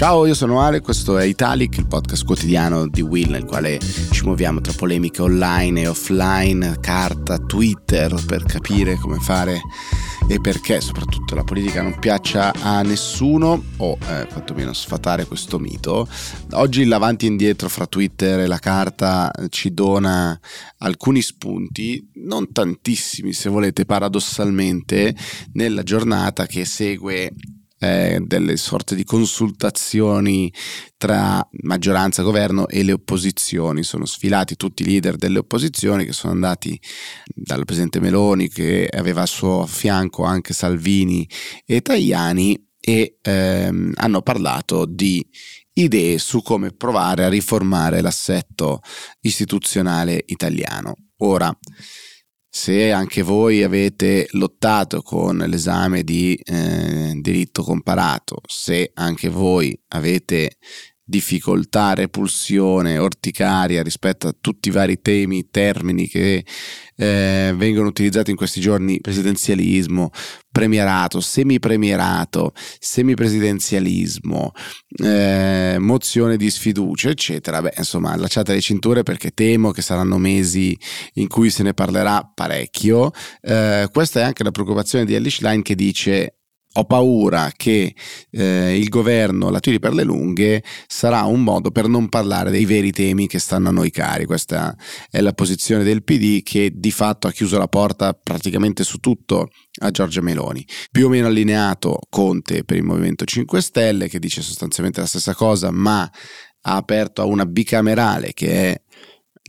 Ciao, io sono Ale, questo è Italic, il podcast quotidiano di Will nel quale ci muoviamo tra polemiche online e offline, carta, Twitter per capire come fare e perché soprattutto la politica non piaccia a nessuno o eh, quantomeno sfatare questo mito. Oggi l'avanti e indietro fra Twitter e la carta ci dona alcuni spunti, non tantissimi se volete paradossalmente, nella giornata che segue eh, delle sorte di consultazioni tra maggioranza, governo e le opposizioni. Sono sfilati tutti i leader delle opposizioni che sono andati dal presidente Meloni che aveva al suo fianco anche Salvini e Tajani e ehm, hanno parlato di idee su come provare a riformare l'assetto istituzionale italiano. Ora, se anche voi avete lottato con l'esame di eh, diritto comparato, se anche voi avete difficoltà, repulsione, orticaria rispetto a tutti i vari temi, termini che eh, vengono utilizzati in questi giorni, presidenzialismo, premierato, semipremierato, semipresidenzialismo, eh, mozione di sfiducia, eccetera. Beh, insomma, allacciate le cinture perché temo che saranno mesi in cui se ne parlerà parecchio. Eh, questa è anche la preoccupazione di Elish Line che dice ho paura che eh, il governo la tiri per le lunghe sarà un modo per non parlare dei veri temi che stanno a noi cari. Questa è la posizione del PD che di fatto ha chiuso la porta praticamente su tutto a Giorgia Meloni. Più o meno allineato Conte per il Movimento 5 Stelle che dice sostanzialmente la stessa cosa ma ha aperto a una bicamerale che è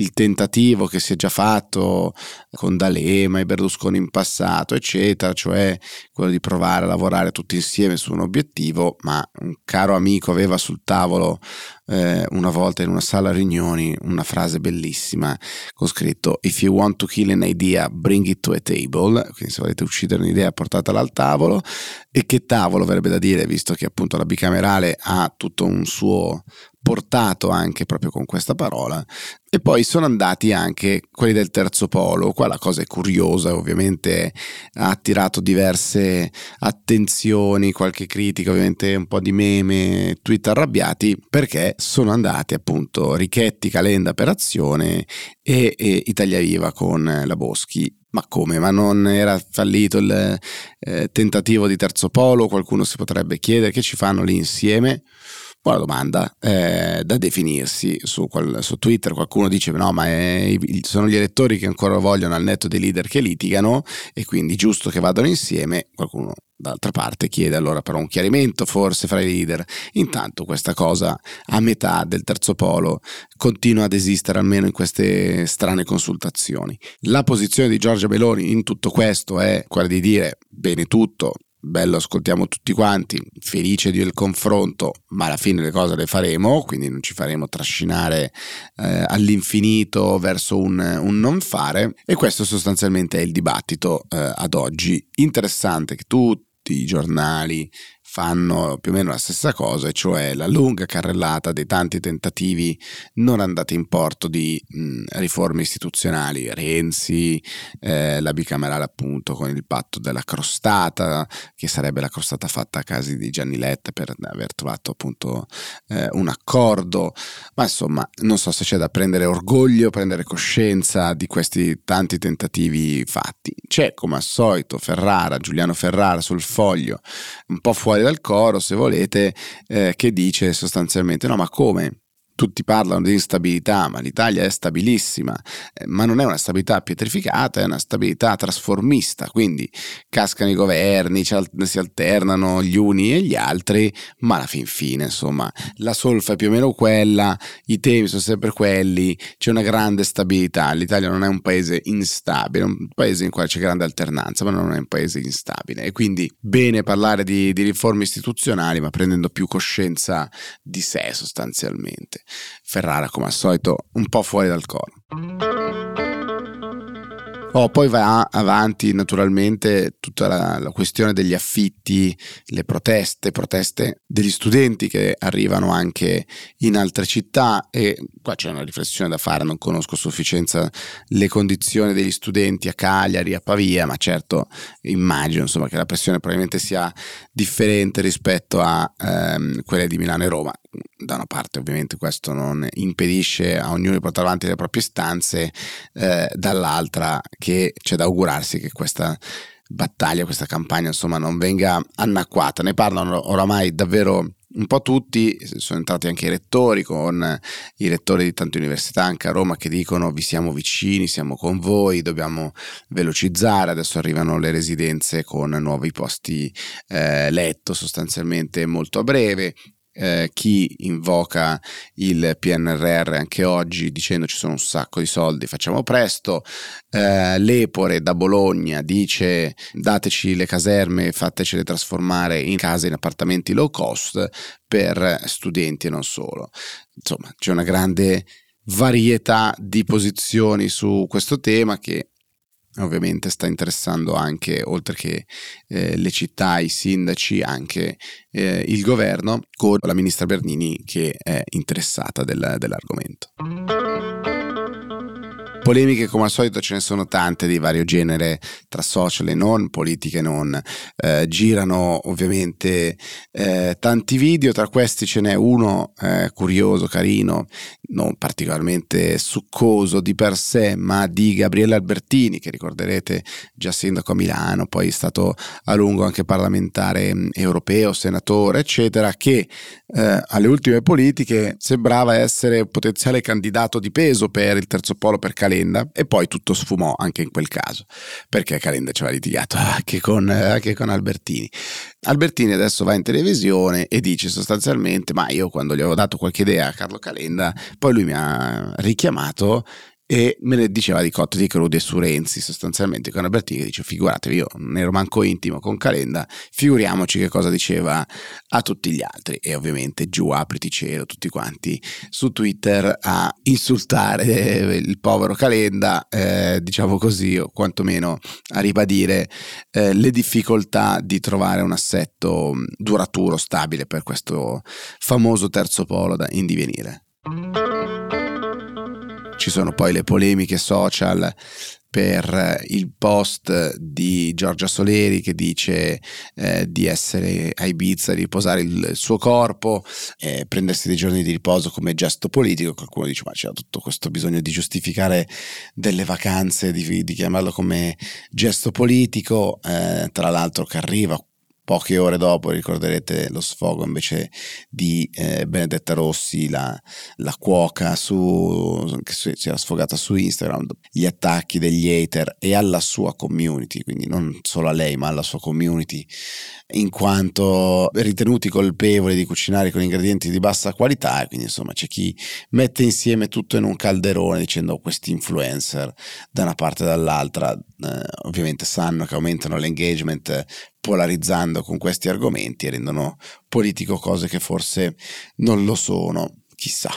il tentativo che si è già fatto con D'Alema e Berlusconi in passato, eccetera, cioè quello di provare a lavorare tutti insieme su un obiettivo, ma un caro amico aveva sul tavolo eh, una volta in una sala riunioni una frase bellissima con scritto If you want to kill an idea, bring it to a table, quindi se volete uccidere un'idea portatela al tavolo, e che tavolo verrebbe da dire, visto che appunto la bicamerale ha tutto un suo portato anche proprio con questa parola e poi sono andati anche quelli del terzo polo qua la cosa è curiosa ovviamente ha attirato diverse attenzioni qualche critica ovviamente un po' di meme tweet arrabbiati perché sono andati appunto Richetti Calenda per azione e, e Italia Viva con la Boschi ma come? Ma non era fallito il eh, tentativo di terzo polo? Qualcuno si potrebbe chiedere che ci fanno lì insieme? Buona domanda, eh, da definirsi su, qual, su, Twitter qualcuno dice no ma è, sono gli elettori che ancora vogliono al netto dei leader che litigano e quindi giusto che vadano insieme, qualcuno d'altra parte chiede allora però un chiarimento forse fra i leader. Intanto questa cosa a metà del terzo polo continua ad esistere almeno in queste strane consultazioni. La posizione di Giorgia Meloni in tutto questo è quella di dire bene tutto, bello, ascoltiamo tutti quanti, felice del confronto, ma alla fine le cose le faremo, quindi non ci faremo trascinare eh, all'infinito verso un, un, non fare e questo sostanzialmente è il dibattito eh, ad oggi. Interessante che tutti i giornali fanno più o meno la stessa cosa, cioè la lunga carrellata dei tanti tentativi non andati in porto di mh, riforme istituzionali, Renzi, eh, la bicamerale appunto con il patto della crostata, che sarebbe la crostata fatta a casi di Gianni Letta per aver trovato appunto eh, un accordo, ma insomma non so se c'è da prendere orgoglio, prendere coscienza di questi tanti tentativi fatti. C'è come al solito Ferrara, Giuliano Ferrara sul foglio, un po' fuori dal coro, se volete, eh, che dice sostanzialmente: no, ma come? Tutti parlano di instabilità, ma l'Italia è stabilissima, eh, ma non è una stabilità pietrificata, è una stabilità trasformista, quindi cascano i governi, si alternano gli uni e gli altri, ma alla fin fine, insomma, la solfa è più o meno quella, i temi sono sempre quelli, c'è una grande stabilità, l'Italia non è un paese instabile, è un paese in cui c'è grande alternanza, ma non è un paese instabile. E quindi bene parlare di, di riforme istituzionali, ma prendendo più coscienza di sé sostanzialmente. Ferrara, come al solito, un po' fuori dal coro. Oh, poi va avanti naturalmente tutta la, la, questione degli affitti, le proteste, proteste degli studenti che arrivano anche in altre città e qua c'è una riflessione da fare, non conosco a sufficienza le condizioni degli studenti a Cagliari, a Pavia, ma certo immagino insomma, che la pressione probabilmente sia differente rispetto a ehm, quelle di Milano e Roma. Da una parte ovviamente questo non impedisce a ognuno di portare avanti le proprie istanze, eh, dall'altra che c'è da augurarsi che questa battaglia, questa campagna insomma non venga anacquata. Ne parlano oramai davvero un po' tutti, sono entrati anche i rettori con i rettori di tante università anche a Roma che dicono vi siamo vicini, siamo con voi, dobbiamo velocizzare, adesso arrivano le residenze con nuovi posti eh, letto sostanzialmente molto a breve, eh, chi invoca il PNRR anche oggi dicendo ci sono un sacco di soldi, facciamo presto. Eh, L'Epore da Bologna dice dateci le caserme, fatecele trasformare in case, in appartamenti low cost per studenti e non solo. Insomma, c'è una grande varietà di posizioni su questo tema che ovviamente sta interessando anche, oltre che eh, le città, i sindaci, anche eh, il governo, con la ministra Bernini che è interessata del, dell'argomento. Polemiche come al solito ce ne sono tante di vario genere tra social e non, politiche non. Eh, girano ovviamente eh, tanti video, tra questi ce n'è uno eh, curioso, carino, non particolarmente succoso di per sé, ma di Gabriele Albertini, che ricorderete già sindaco a Milano, poi è stato a lungo anche parlamentare mm, europeo, senatore, eccetera, che eh, alle ultime politiche sembrava essere potenziale candidato di peso per il terzo polo per Calenda e poi tutto sfumò anche in quel caso, perché Calenda ci aveva litigato anche con, anche con Albertini. Albertini adesso va in televisione e dice sostanzialmente, ma io quando gli avevo dato qualche idea a Carlo Calenda, poi lui mi ha richiamato e me ne diceva di cotte di crude su Renzi sostanzialmente con Albertini che dice figuratevi io non ero manco intimo con Calenda figuriamoci che cosa diceva a tutti gli altri. E ovviamente giù apriti cielo tutti quanti su Twitter a insultare il povero Calenda eh, diciamo così o quantomeno a ribadire eh, le difficoltà di trovare un assetto duraturo stabile per questo famoso terzo polo da in divenire ci sono poi le polemiche social per il post di Giorgia Soleri che dice eh, di essere a Ibiza, di riposare il, suo corpo, eh, prendersi dei giorni di riposo come gesto politico. Qualcuno dice ma c'è tutto questo bisogno di giustificare delle vacanze, di, di chiamarlo come gesto politico, eh, tra l'altro che arriva Poche ore dopo ricorderete lo sfogo invece di eh, Benedetta Rossi, la, la cuoca su, che si era sfogata su Instagram, gli attacchi degli hater e alla sua community, quindi non solo a lei ma alla sua community, in quanto ritenuti colpevoli di cucinare con ingredienti di bassa qualità, quindi insomma c'è chi mette insieme tutto in un calderone dicendo questi influencer da una parte e dall'altra, eh, ovviamente sanno che aumentano l'engagement polarizzando con questi argomenti e rendono politico cose che forse non lo sono, chissà.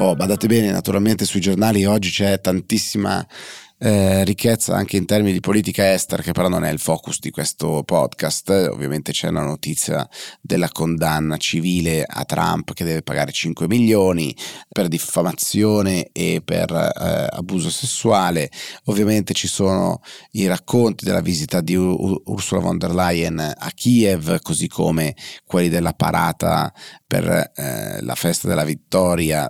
Oh, badate bene, naturalmente sui giornali oggi c'è tantissima eh, ricchezza anche in termini di politica estera, che però non è il focus di questo podcast. Ovviamente c'è la notizia della condanna civile a Trump che deve pagare 5 milioni per diffamazione e per eh, abuso sessuale. Ovviamente ci sono i racconti della visita di U- Ursula von der Leyen a Kiev, così come quelli della parata per eh, la festa della vittoria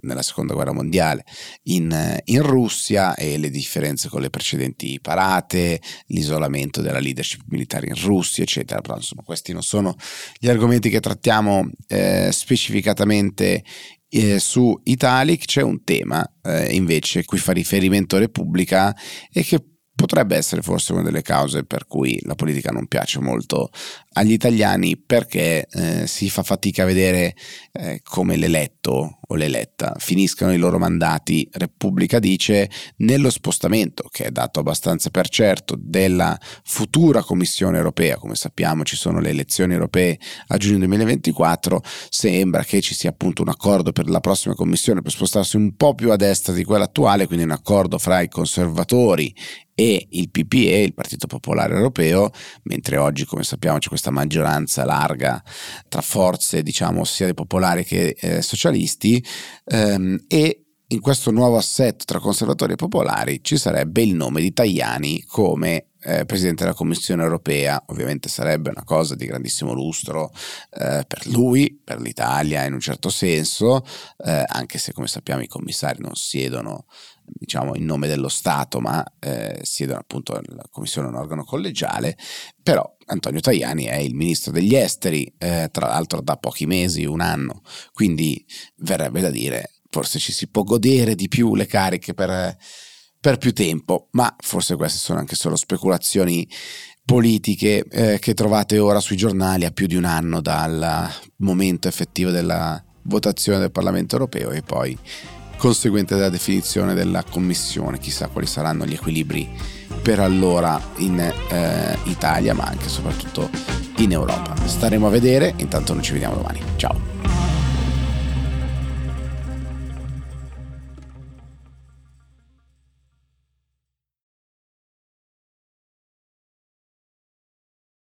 nella seconda guerra mondiale in, in, Russia e le differenze con le precedenti parate, l'isolamento della leadership militare in Russia, eccetera. Però insomma questi non sono gli argomenti che trattiamo eh, specificatamente eh, su Italic. C'è un tema eh, invece cui fa riferimento Repubblica e che potrebbe essere forse una delle cause per cui la politica non piace molto agli italiani perché eh, si fa fatica a vedere eh, come l'eletto o l'eletta finiscano i loro mandati. Repubblica dice nello spostamento, che è dato abbastanza per certo, della futura Commissione europea, come sappiamo ci sono le elezioni europee a giugno 2024, sembra che ci sia appunto un accordo per la prossima Commissione per spostarsi un po' più a destra di quella attuale, quindi un accordo fra i conservatori e il PPE, il Partito Popolare Europeo, mentre oggi, come sappiamo, c'è questa maggioranza larga tra forze, diciamo, sia dei popolari che eh, socialisti, ehm, e in questo nuovo assetto tra conservatori e popolari ci sarebbe il nome di Tajani come eh, Presidente della Commissione europea. Ovviamente sarebbe una cosa di grandissimo lustro eh, per lui, per l'Italia in un certo senso, eh, anche se come sappiamo i commissari non siedono diciamo in nome dello Stato, ma eh, siedono appunto la Commissione un organo collegiale, però Antonio Tajani è il ministro degli esteri, eh, tra l'altro da pochi mesi, un anno, quindi verrebbe da dire forse ci si può godere di più le cariche per, per più tempo, ma forse queste sono anche solo speculazioni politiche eh, che trovate ora sui giornali a più di un anno dal momento effettivo della votazione del Parlamento europeo e poi conseguente della definizione della Commissione. Chissà quali saranno gli equilibri per allora in eh, Italia, ma anche e soprattutto in Europa. Staremo a vedere, intanto noi ci vediamo domani. Ciao!